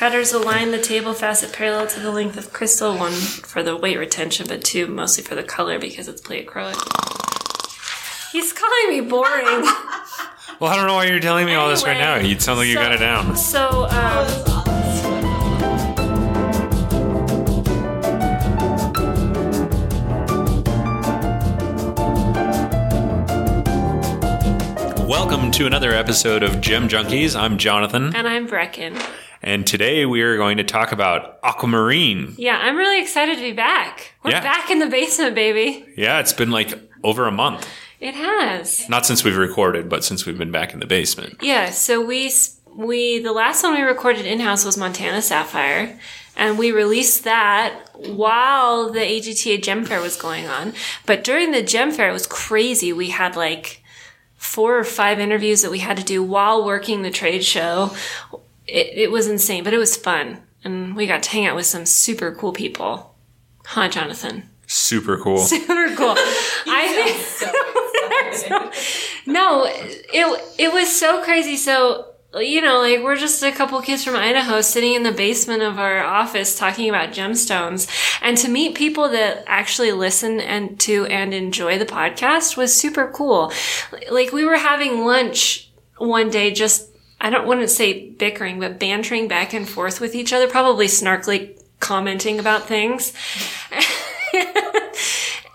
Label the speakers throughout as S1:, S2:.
S1: Cutters align the table facet parallel to the length of crystal, one for the weight retention, but two mostly for the color because it's pleochroic. He's calling me boring.
S2: Well, I don't know why you're telling me all this right now.
S1: Anyway,
S2: You sound like you
S1: so-
S2: got it down.
S1: So, um,
S2: Welcome to another episode of Gem Junkies. I'm Jonathan,
S1: and I'm Brecken.
S2: And today we are going to talk about aquamarine.
S1: Yeah, I'm really excited to be back. We're
S2: Yeah.
S1: back in the basement, baby.
S2: Yeah, it's been like over a month.
S1: It has.
S2: Not since we've recorded, but since we've been back in the basement.
S1: Yeah, so we we the last one we recorded in house was Montana Sapphire, and we released that while the AGTA Gem Fair was going on. But during the Gem Fair, it was crazy. We had like four or five interviews that we had to do while working the trade show. It, it was insane, but it was fun, and we got to hang out with some super cool people. Huh, Jonathan?
S2: Super cool.
S1: Super cool. I think. So No, it it was so crazy. So you know, like we're just a couple kids from Idaho sitting in the basement of our office talking about gemstones, and to meet people that actually listen and to and enjoy the podcast was super cool. Like we were having lunch one day, just I don't want to say bickering, but bantering back and forth with each other, probably snarkily commenting about things.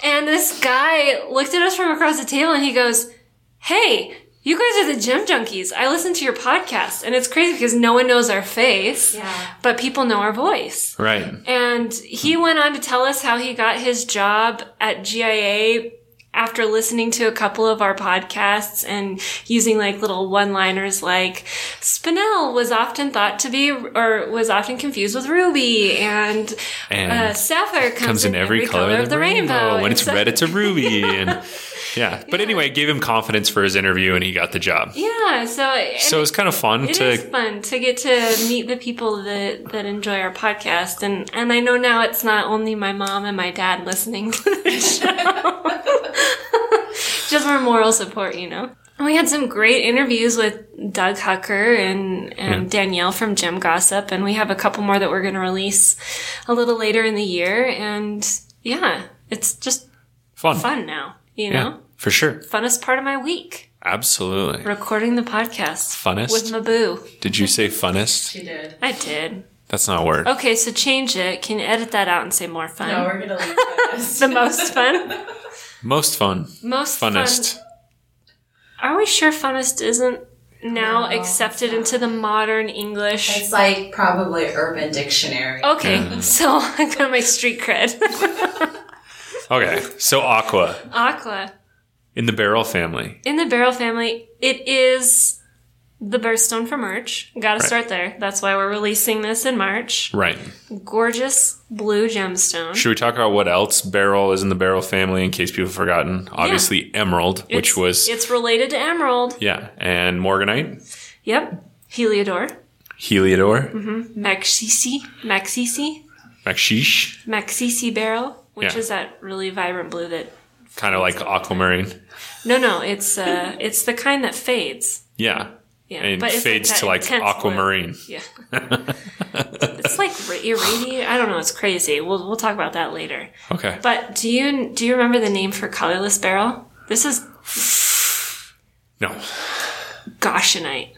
S1: And this guy looked at us from across the table and he goes, Hey, you guys are the gem junkies. I listen to your podcast. And it's crazy because no one knows our face,
S3: Yeah.
S1: but people know our voice.
S2: Right.
S1: And he went on to tell us how he got his job at GIA after listening to a couple of our podcasts and using like little one-liners like Spinel was often thought to be or was often confused with ruby and,
S2: And
S1: uh, sapphire comes,
S2: Comes in every, color, of the rainbow. When
S1: And
S2: it's
S1: so-
S2: red, it's a ruby. And yeah. But anyway, it gave him confidence for his interview and he got the job.
S1: Yeah, so
S2: So it's kind of fun
S1: it
S2: to
S1: is fun to get to meet the people that that enjoy our podcast, and and I know now it's not only my mom and my dad listening to the show, just for moral support, you know. And we had some great interviews with Doug Hucker and, and Danielle from Gem Gossip, and we have a couple more that we're going to release a little later in the year. And yeah, it's just
S2: fun.
S1: fun now, you
S2: Yeah,
S1: know?
S2: for sure.
S1: Funnest part of my week,
S2: Absolutely.
S1: recording the podcast.
S2: Funnest?
S1: With Maboo.
S2: Did you say funnest?
S3: She did.
S1: I did.
S2: That's not a word.
S1: Okay, so change it. Can you edit that out and say more fun?
S3: No, we're gonna leave
S1: the most fun?
S2: Most fun.
S1: Most
S2: Funnest.
S1: Fun. Are we sure funnest isn't now
S3: No,
S1: accepted into the modern English?
S3: It's like probably Urban Dictionary.
S1: Okay,
S2: Yeah.
S1: so I got my street cred.
S2: Okay. So aqua
S1: Aqua.
S2: in the beryl family.
S1: In the beryl family, it is the birthstone for March. Gotta start there. That's why we're releasing this in March.
S2: Right.
S1: Gorgeous blue gemstone.
S2: Should we talk about what else beryl is in the beryl family in case people have forgotten? Obviously, emerald, which was
S1: It's related to emerald.
S2: yeah, and morganite,
S1: Yep. Heliodor.
S2: heliodor,
S1: Mm-hmm. Maxisi. Maxisi.
S2: makshish,
S1: Maxisi beryl, which
S2: Yeah.
S1: is that really vibrant blue that
S2: kind of like aquamarine.
S1: no no it's uh it's the kind that fades
S2: Yeah,
S1: yeah
S2: and
S1: but
S2: fades
S1: that
S2: to like
S1: blue.
S2: aquamarine.
S1: yeah it's like ra- irradiate i don't know it's crazy we'll we'll talk about that later
S2: Okay.
S1: but do you do you remember the name for colorless beryl? this is
S2: No.
S1: goshenite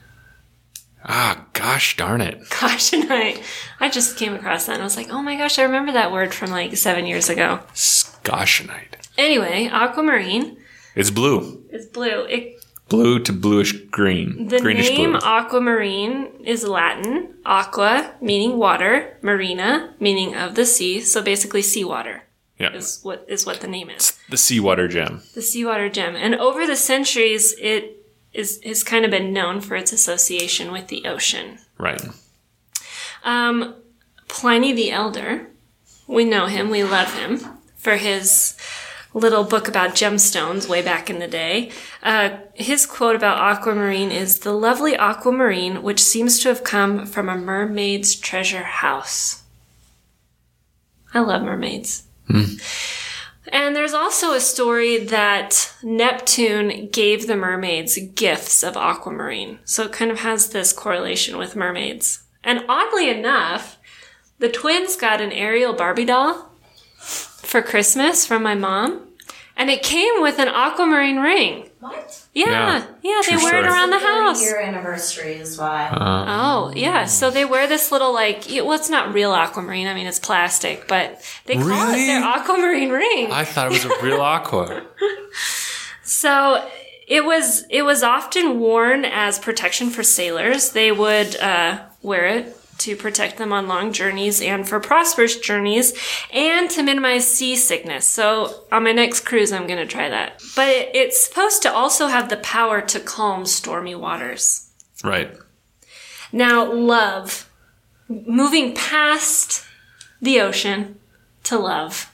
S2: Ah, gosh darn it.
S1: goshenite i just came across that and i was like oh my gosh i remember that word from like seven years ago
S2: Goshenite.
S1: anyway aquamarine
S2: It's blue.
S1: It's blue it
S2: Blue to bluish green.
S1: The
S2: Greenish
S1: name
S2: blue.
S1: aquamarine is Latin. Aqua meaning water, marina meaning of the sea. So basically, seawater
S2: Yeah.
S1: is what is what the name is.
S2: The seawater gem.
S1: The seawater gem. And over the centuries, it is has kind of been known for its association with the ocean.
S2: Right.
S1: Um, Pliny the Elder, we know him, we love him for his little book about gemstones way back in the day. Uh, his quote about aquamarine is the lovely aquamarine which seems to have come from a mermaid's treasure house. I love mermaids. And there's also a story that Neptune gave the mermaids gifts of aquamarine. So it kind of has this correlation with mermaids And oddly enough, the twins got an Ariel Barbie doll for Christmas from my mom, and it came with an aquamarine ring.
S3: What?
S1: Yeah,
S2: Yeah.
S1: yeah, they
S2: True
S1: wear it around the house.
S3: Year anniversary is why.
S1: Oh, yeah. So they wear this little like well, it's not real aquamarine. I mean, it's plastic, but they call
S2: Really?
S1: it their aquamarine ring.
S2: I thought it was a real aqua.
S1: So it was it was often worn as protection for sailors. They would uh, wear it to protect them on long journeys and for prosperous journeys and to minimize seasickness. So on my next cruise, I'm going to try that. But it's supposed to also have the power to calm stormy waters.
S2: Right.
S1: Now, love. Moving past the ocean to love.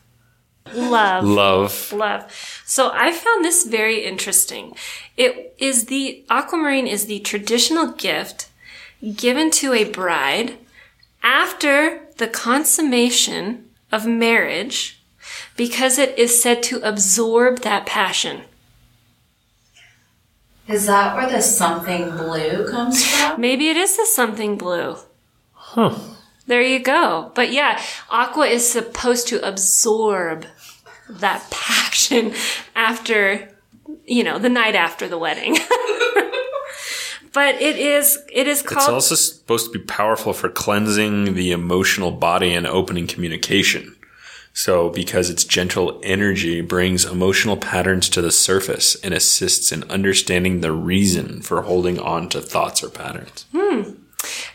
S1: Love.
S2: Love.
S1: Love. So I found this very interesting. It is the aquamarine is the traditional gift given to a bride after the consummation of marriage because it is said to absorb that passion.
S3: Is that where the something blue comes from?
S1: Maybe it is the something blue.
S2: Huh.
S1: There you go. But yeah, aqua is supposed to absorb that passion after, you know, the night after the wedding. but it is, it is
S2: It's also supposed to be powerful for cleansing the emotional body and opening communication. So, because its gentle energy brings emotional patterns to the surface and assists in understanding the reason for holding on to thoughts or patterns. Hmm.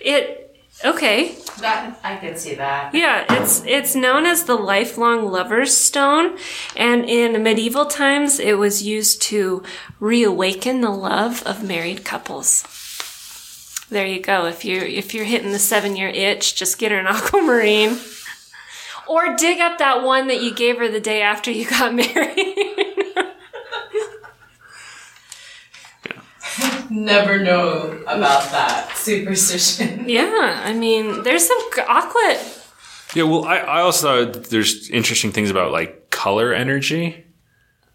S1: it, okay.
S3: That I could see that.
S1: Yeah, it's, it's known as the lifelong lover's stone. And in medieval times, it was used to reawaken the love of married couples. There you go. If you're if you're hitting the seven year itch, just get her an aquamarine. Or dig up that one that you gave her the day after you got married.
S3: Never know about that superstition.
S1: yeah, I mean, there's some g- aqua.
S2: Yeah, well, I, I also thought there's interesting things about like color energy.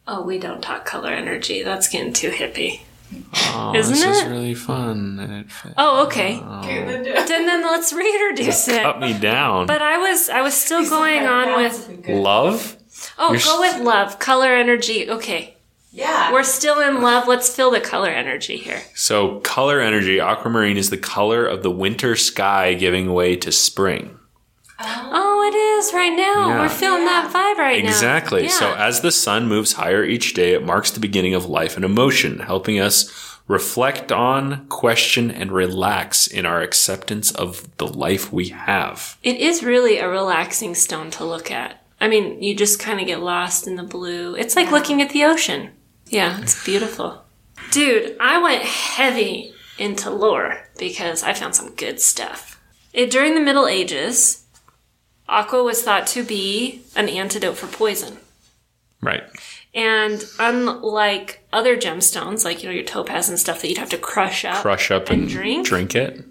S1: Oh, we don't talk color energy. That's getting too hippie.
S2: Oh,
S1: Isn't
S2: this is
S1: it?
S2: really fun. And it fit-
S1: Oh, okay. Oh.
S3: Okay, then
S1: Then then let's reintroduce it.
S2: cut me down.
S1: But I was I was still going on with
S2: Love?
S1: oh
S2: You're
S1: go
S2: s-
S1: with love color energy. Okay,
S3: Yeah.
S1: we're still in love. Let's feel the color energy here.
S2: So, color energy, aquamarine is the color of the winter sky giving way to spring.
S1: Oh, oh it is right now.
S2: Yeah.
S1: We're feeling that vibe right now.
S2: Exactly. So, as the sun moves higher each day, it marks the beginning of life and emotion, helping us reflect on, question, and relax in our acceptance of the life we have.
S1: it is really a relaxing stone to look at. I mean, you just kind of get lost in the blue. It's like looking at the ocean. Yeah, it's beautiful. Dude, I went heavy into lore because I found some good stuff. It, during the Middle Ages, aqua was thought to be an antidote for poison.
S2: Right.
S1: And unlike other gemstones, like you know your topaz and stuff that you'd have to crush up,
S2: Crush up and,
S1: And drink?
S2: drink it.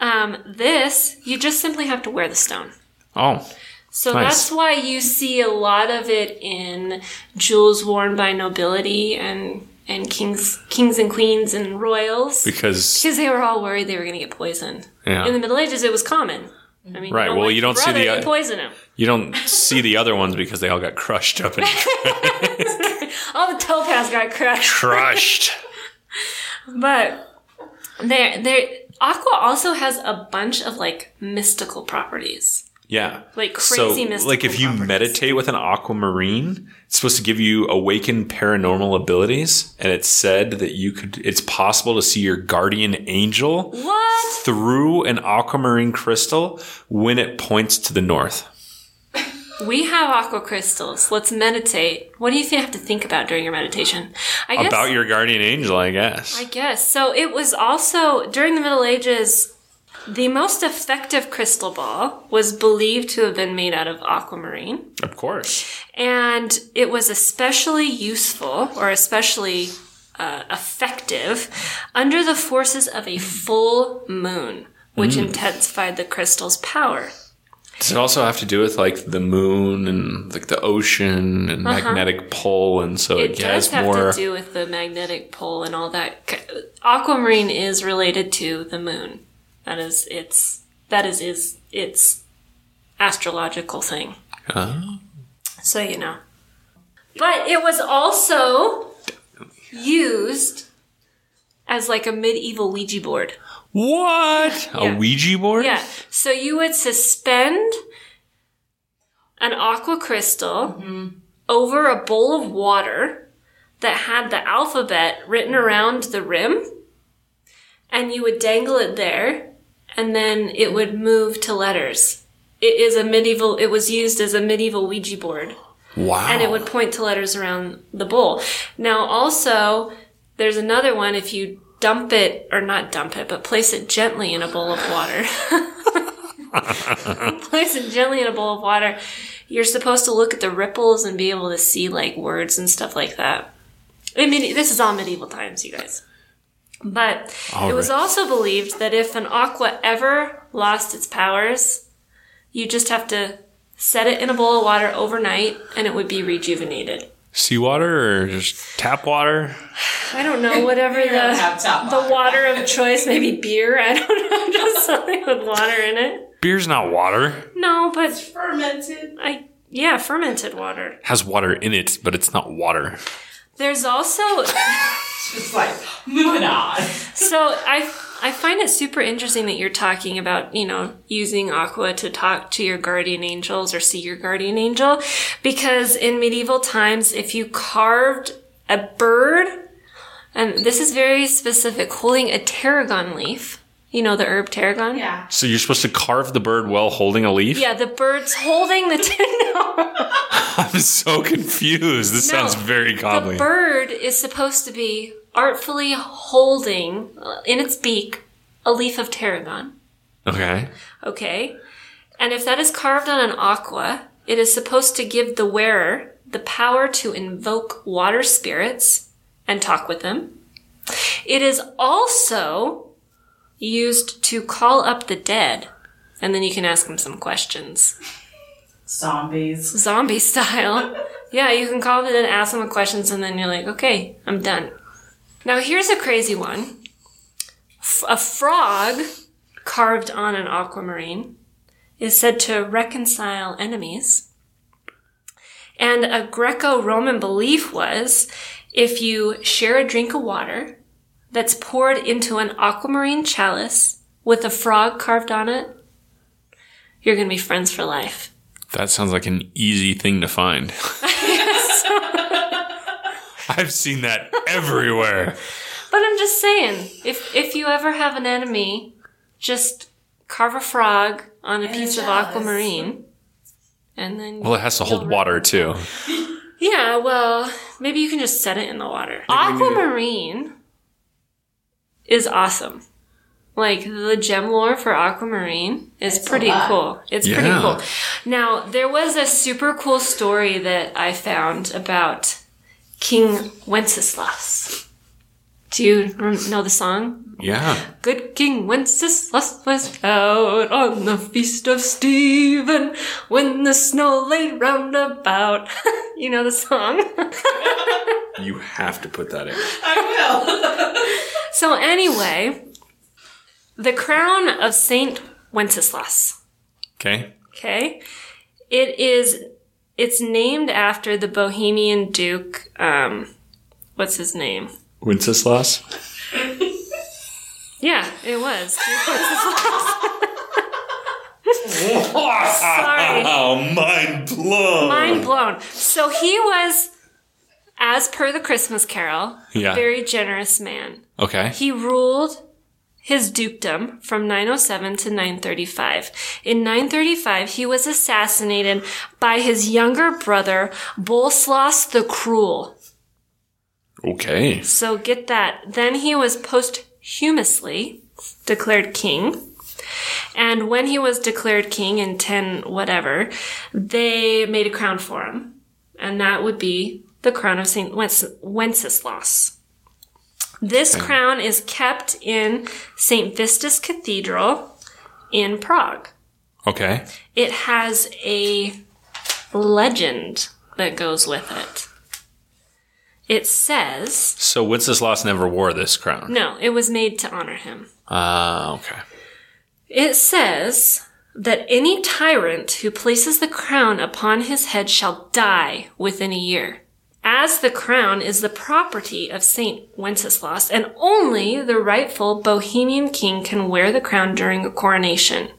S1: um, this you just simply have to wear the stone.
S2: Oh,
S1: So
S2: Nice.
S1: that's why you see a lot of it in jewels worn by nobility and and kings, kings and queens and royals,
S2: because
S1: because they were all worried they were going to get poisoned.
S2: yeah.
S1: In the Middle Ages, it was common. I mean,
S2: Right,
S1: You
S2: well, you don't see the
S1: poison him.
S2: you don't see the other ones because they all got crushed up and
S1: All the topaz got crushed.
S2: crushed.
S1: But there, there, aqua also has a bunch of like mystical properties.
S2: Yeah.
S1: Like crazy
S2: so,
S1: mystical
S2: Like if you
S1: properties.
S2: meditate with an aquamarine, it's supposed to give you awakened paranormal abilities. And it's said that you could, it's possible to see your guardian angel
S1: What?
S2: through an aquamarine crystal when it points to the north.
S1: We have aqua crystals. Let's meditate. What do you think have to think about during your meditation? I guess,
S2: About your guardian angel, I guess.
S1: I guess. So it was also during the Middle Ages. The most effective crystal ball was believed to have been made out of aquamarine.
S2: of course.
S1: and it was especially useful or especially uh, effective under the forces of a full moon, which
S2: Mm.
S1: intensified the crystal's power.
S2: Does it also have to do with like the moon and like the ocean and magnetic pole, And so it,
S1: Uh-huh. It does
S2: has
S1: have
S2: more.
S1: to do with the magnetic pole and all that. Aquamarine is related to the moon. That is its That is is its astrological thing.
S2: Oh.
S1: So you know. But it was also used as like a medieval Ouija board.
S2: What?
S1: Yeah.
S2: A Ouija board?
S1: Yeah. So you would suspend an aqua crystal mm-hmm. over a bowl of water that had the alphabet written around the rim, and you would dangle it there, and then it would move to letters. It is a medieval, it was used as a medieval Ouija board
S2: Wow.
S1: and it would point to letters around the bowl. Now, also, there's another one if you dump it, or not dump it, but place it gently in a bowl of water. place it gently in a bowl of water. You're supposed to look at the ripples and be able to see like words and stuff like that. I mean, this is all medieval times, you guys. But
S2: All
S1: it was
S2: right.
S1: also believed that if an aqua ever lost its powers, you just have to set it in a bowl of water overnight and it would be rejuvenated.
S2: Seawater or just tap water?
S1: I don't know, whatever
S3: We don't
S1: the the water of choice, maybe beer, I don't know, just something with water in it.
S2: Beer's not water.
S1: No, but it's
S3: fermented.
S1: I yeah, fermented water.
S2: has water in it, but it's not water.
S1: There's also
S3: Just like moving on.
S1: So I I find it super interesting that you're talking about, you know, using aqua to talk to your guardian angels or see your guardian angel because in medieval times if you carved a bird and this is very specific holding a tarragon leaf, you know the herb tarragon?
S3: Yeah.
S2: So you're supposed to carve the bird while holding a leaf?
S1: Yeah, the bird's holding the tar-
S2: I'm so confused. This
S1: No.
S2: sounds very
S1: The bird is supposed to be artfully holding uh, in its beak a leaf of tarragon.
S2: okay.
S1: Okay. And if that is carved on an aqua, it is supposed to give the wearer the power to invoke water spirits and talk with them. It is also used to call up the dead, and then you can ask them some questions.
S3: Zombies.
S1: Zombie style. Yeah, you can call them and ask them questions, and then you're like, okay, I'm done. Now, here's a crazy one F- a frog carved on an aquamarine is said to reconcile enemies. And a Greco Roman belief was if you share a drink of water that's poured into an aquamarine chalice with a frog carved on it, you're going to be friends for life.
S2: That sounds like an easy thing to find. I've seen that everywhere.
S1: But I'm just saying, if if you ever have an enemy, just carve a frog on a
S3: And a
S1: piece of aquamarine, and then
S2: Well, it has to hold water too.
S1: yeah, well, maybe you can just set it in the water. Aquamarine is awesome. Like the gem lore for aquamarine is
S3: It's
S1: pretty cool. It's pretty cool. Now there was a super cool story that I found about King Wenceslas. Do you know the song?
S2: Yeah.
S1: Good King Wenceslas was out on the feast of Stephen when the snow lay round about. you know the song?
S2: You have to put that in.
S3: I will.
S1: so anyway, the crown of Saint Wenceslas.
S2: Okay.
S1: Okay. It is, it's named after the Bohemian Duke, um, what's his name?
S2: Wenceslas?
S1: Yeah, it was. Sorry.
S2: Oh, mind blown.
S1: Mind blown. So he was, as per the Christmas Carol,
S2: Yeah.
S1: very generous man.
S2: Okay.
S1: He ruled his dukedom from 907 to 935. In 935, he was assassinated by his younger brother, Boleslas the Cruel.
S2: Okay.
S1: So get that. Then he was posthumously declared king. And when he was declared king in 10 whatever, they made a crown for him. And that would be the crown of St. Wences- Wenceslas. This
S2: Okay.
S1: crown is kept in St. Vitus Cathedral in Prague.
S2: Okay.
S1: It has a legend that goes with it. It says,
S2: So Wenceslas never wore this crown.
S1: no, it was made to honor him.
S2: Ah, okay.
S1: It says that any tyrant who places the crown upon his head shall die within a year. As the crown is the property of Saint Wenceslas, and only the rightful Bohemian king can wear the crown during a coronation.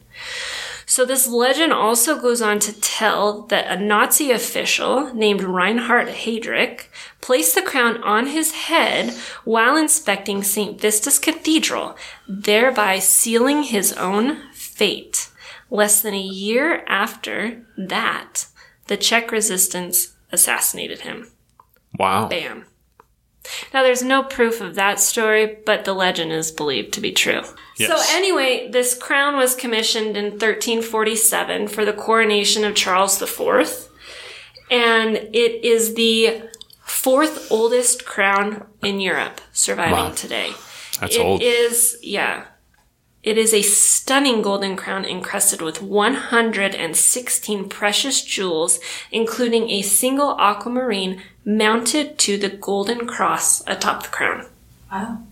S1: So this legend also goes on to tell that a Nazi official named Reinhard Heydrich placed the crown on his head while inspecting St. Vitus Cathedral, thereby sealing his own fate. Less than a year after that, the Czech resistance assassinated him.
S2: Wow.
S1: Bam. Now, there's no proof of that story, but the legend is believed to be true.
S2: Yes.
S1: So, anyway, this crown was commissioned in 1347 for the coronation of Charles IV, and it is the fourth oldest crown in Europe surviving
S2: Wow.
S1: today.
S2: That's
S1: It
S2: old.
S1: is, yeah. It is a stunning golden crown encrusted with 116 precious jewels, including a single aquamarine mounted to the golden cross atop the crown.
S3: Wow.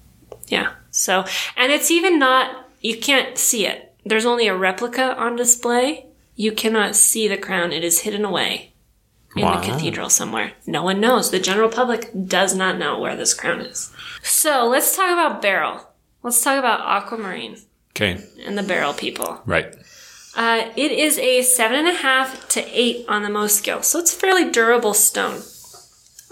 S1: Yeah. So, and it's even not, you can't see it. There's only a replica on display. You cannot see the crown. It is hidden away in
S2: Wow.
S1: the cathedral somewhere. No one knows. The general public does not know where this crown is. So let's talk about Beryl. Let's talk about aquamarine
S2: Okay.
S1: and the Beryl people.
S2: Right.
S1: Uh, it is a seven and a half to eight on the Mohs scale, so it's a fairly durable stone.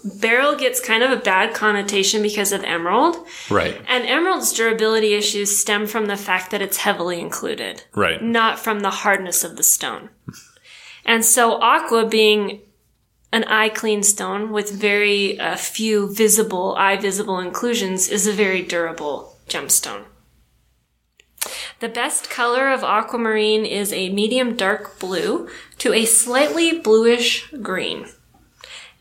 S1: Beryl gets kind of a bad connotation because of emerald,
S2: Right.
S1: and emerald's durability issues stem from the fact that it's heavily included,
S2: Right.
S1: not from the hardness of the stone. And so aqua being an eye clean stone with very uh, few visible, eye visible inclusions is a very durable gemstone. The best color of aquamarine is a medium dark blue to a slightly bluish green.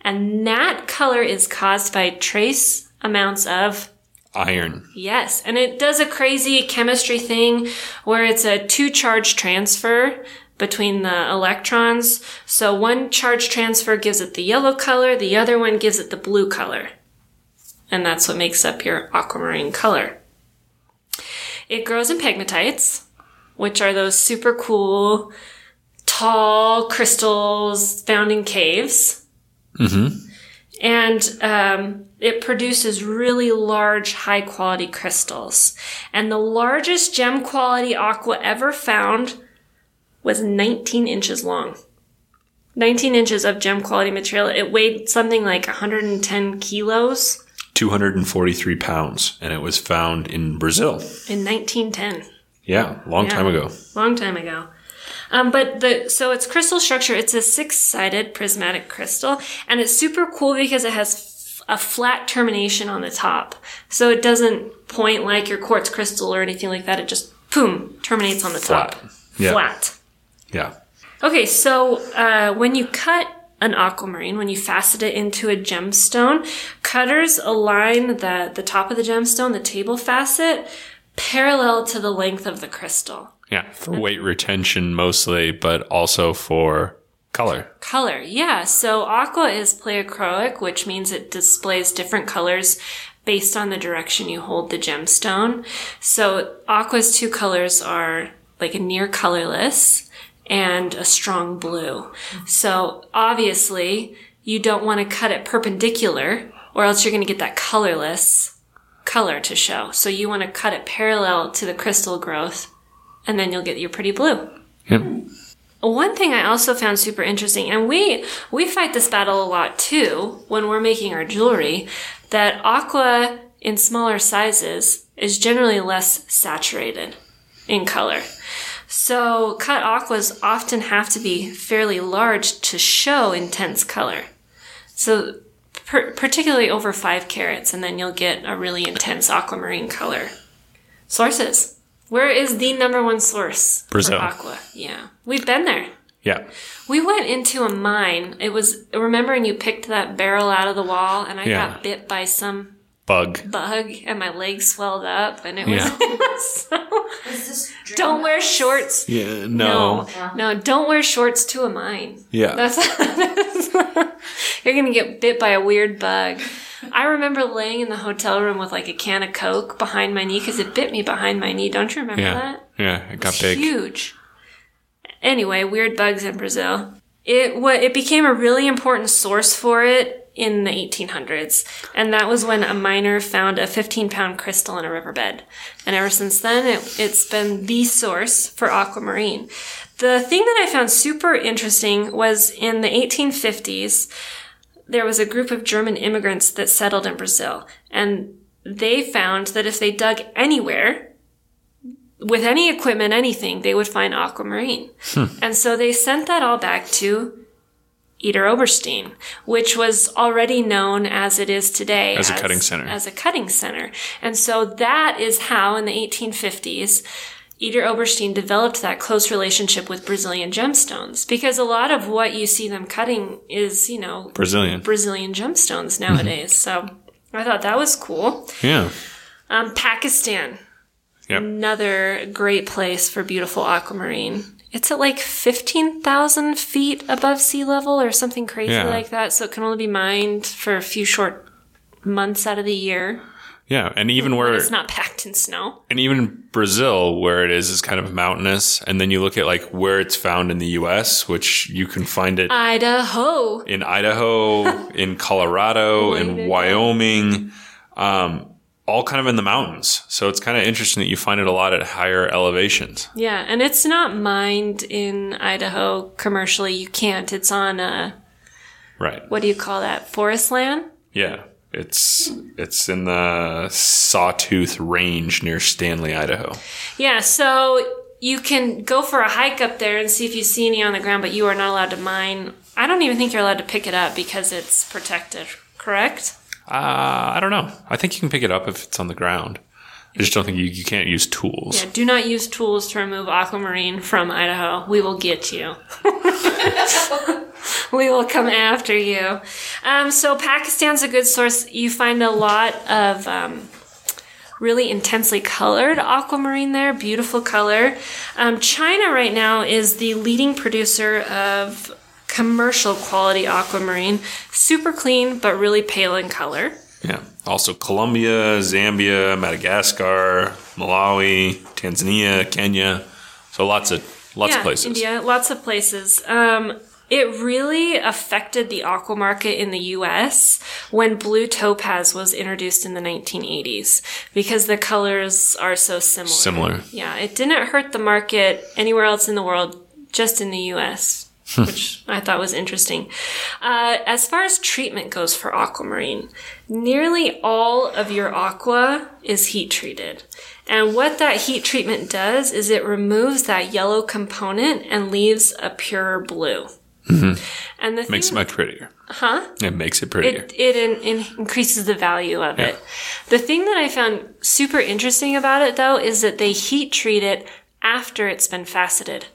S1: And that color is caused by trace amounts of
S2: Iron.
S1: Yes, and it does a crazy chemistry thing where it's a two charge transfer between the electrons. So one charge transfer gives it the yellow color, the other one gives it the blue color. And that's what makes up your aquamarine color. It grows in pegmatites, which are those super cool, tall crystals found in caves and um, it produces really large, high quality crystals. And the largest gem quality aqua ever found was 19 inches long. 19 inches of gem quality material. It weighed something like 110 kilos
S2: 243 pounds. And it was found in Brazil.
S1: in 1910.
S2: Yeah. Long time ago.
S1: Long time ago. Um, but the so its crystal structure, it's a six-sided prismatic crystal, and it's super cool because it has f- a flat termination on the top, so it doesn't point like your quartz crystal or anything like that. It just boom terminates on the top,
S2: Flat. Yeah.
S1: flat.
S2: Yeah.
S1: Okay, so uh, when you cut an aquamarine, when you facet it into a gemstone, cutters align the the top of the gemstone, the table facet, parallel to the length of the crystal.
S2: Yeah. For weight retention mostly, but also for color.
S1: Color, yeah. So aqua is pleochroic, which means it displays different colors based on the direction you hold the gemstone. So aqua's two colors are like a near colorless and a strong blue. So obviously you don't want to cut it perpendicular or else you're going to get that colorless color to show. So you want to cut it parallel to the crystal growth and then you'll get your pretty blue.
S2: Yep.
S1: One thing I also found super interesting, and we we fight this battle a lot too when we're making our jewelry, that aqua in smaller sizes is generally less saturated in color. So cut aquas often have to be fairly large to show intense color. So per- particularly over five carats, and then you'll get a really intense aquamarine color. Sources. Where is the number one source
S2: Brazil.
S1: for aqua? Yeah, we've been there.
S2: Yeah.
S1: We went into a mine. It was remember, and you picked that beryl out of the wall, and I
S2: Yeah.
S1: got bit by some
S2: Bug.
S1: bug, and my leg swelled up, and it was
S2: Yeah.
S1: so.
S3: Is this
S1: Don't wear shorts.
S2: Yeah.
S1: No,
S2: No.
S1: no, don't wear shorts to a mine.
S2: Yeah.
S1: That's, you're gonna get bit by a weird bug. I remember laying in the hotel room with like a can of Coke behind my knee because it bit me behind my knee. Don't you remember
S2: Yeah.
S1: that?
S2: Yeah, it got big.
S1: Huge. Anyway, weird bugs in Brazil. It what it became a really important source for it in the 1800s, and that was when a miner found a 15 pound crystal in a riverbed. And ever since then, it, it's been the source for aquamarine. The thing that I found super interesting was in the 1850s, there was a group of German immigrants that settled in Brazil, and they found that if they dug anywhere, with any equipment, anything, they would find aquamarine. Hmm. And so they sent that all back to Idar-Oberstein, which was already known as it is today
S2: As a cutting center.
S1: As a cutting center. And so that is how in the 1850s, Idar-Oberstein developed that close relationship with Brazilian gemstones because a lot of what you see them cutting is, you know,
S2: Brazilian.
S1: Brazilian gemstones nowadays. So I thought that was cool.
S2: Yeah.
S1: Um, Pakistan,
S2: Yep.
S1: another great place for beautiful aquamarine. It's at like 15,000 feet above sea level or something crazy
S2: Yeah.
S1: like that. So it can only be mined for a few short months out of the year.
S2: Yeah. And even where
S1: It's not packed in snow.
S2: and even Brazil, where it is, is kind of mountainous. And then you look at like where it's found in the U.S., which you can find it
S1: Idaho.
S2: in Idaho, in Colorado, in Wyoming, um, all kind of in the mountains. So it's kind of interesting that you find it a lot at higher elevations.
S1: Yeah, and it's not mined in Idaho commercially. You can't. It's on a,
S2: Right.
S1: what do you call that? Forest land?
S2: Yeah. It's it's in the Sawtooth Range near Stanley, Idaho.
S1: Yeah, so you can go for a hike up there and see if you see any on the ground, but you are not allowed to mine. I don't even think you're allowed to pick it up because it's protected, correct?
S2: Uh, I don't know. I think you can pick it up if it's on the ground. I just don't think you, you can't use tools.
S1: Yeah, do not use tools to remove aquamarine from Idaho. We will get you. we will come after you. Um, so Pakistan's a good source. You find a lot of um, really intensely colored aquamarine there, beautiful color. Um, China right now is the leading producer of commercial quality aquamarine, super clean but really pale in color.
S2: Yeah. Also, Colombia, Zambia, Madagascar, Malawi, Tanzania, Kenya. So lots of lots of places.
S1: India, lots of places. Um, it really affected the aqua market in the US when blue topaz was introduced in the 1980s because the colors are so similar.
S2: Similar.
S1: Yeah, it didn't hurt the market anywhere else in the world, just in the US, which I thought was interesting. Uh, as far as treatment goes for aquamarine, nearly all of your aqua is heat treated. And what that heat treatment does is it removes that yellow component and leaves a pure blue. Mm-hmm. And the
S2: Makes it much prettier.
S1: huh?
S2: It makes it prettier.
S1: It, it in, in increases the value of it. The thing that I found super interesting about it, though, is that they heat treat it after it's been faceted.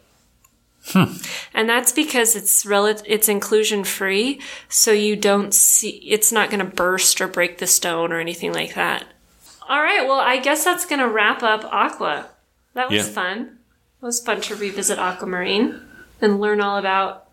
S1: Hmm. And that's because it's rel- it's inclusion free, so you don't see it's not going to burst or break the stone or anything like that. All right, well, I guess that's going to wrap up Aqua. That was
S2: Yeah.
S1: fun. It was fun to revisit Aquamarine and learn all about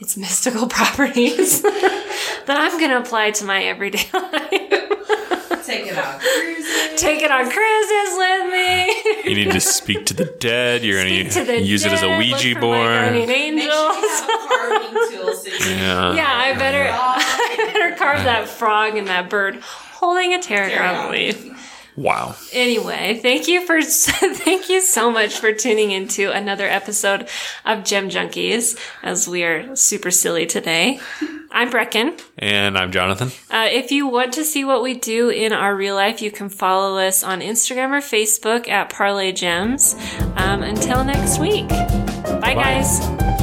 S1: its mystical properties that I'm going to apply to my everyday life.
S3: Take it on cruising.
S1: Take it on cruises with me.
S2: you need to speak to the dead. You're going
S1: to the
S2: to use it as a Ouija
S1: look for my
S2: board.
S1: guardian
S3: Make
S1: angels.
S3: sure you have a tool so you can
S2: Yeah.
S1: Yeah, I better, I better carve that frog and that bird holding a tarot
S3: Tarot.
S1: leaf.
S2: Wow.
S1: Anyway, thank you for thank you so much for tuning into another episode of Gem Junkies as we are super silly today. I'm Brecken.
S2: And I'm Jonathan.
S1: Uh, if you want to see what we do in our real life, you can follow us on Instagram or Facebook at Parlé Gems. Um, until next week, bye. guys.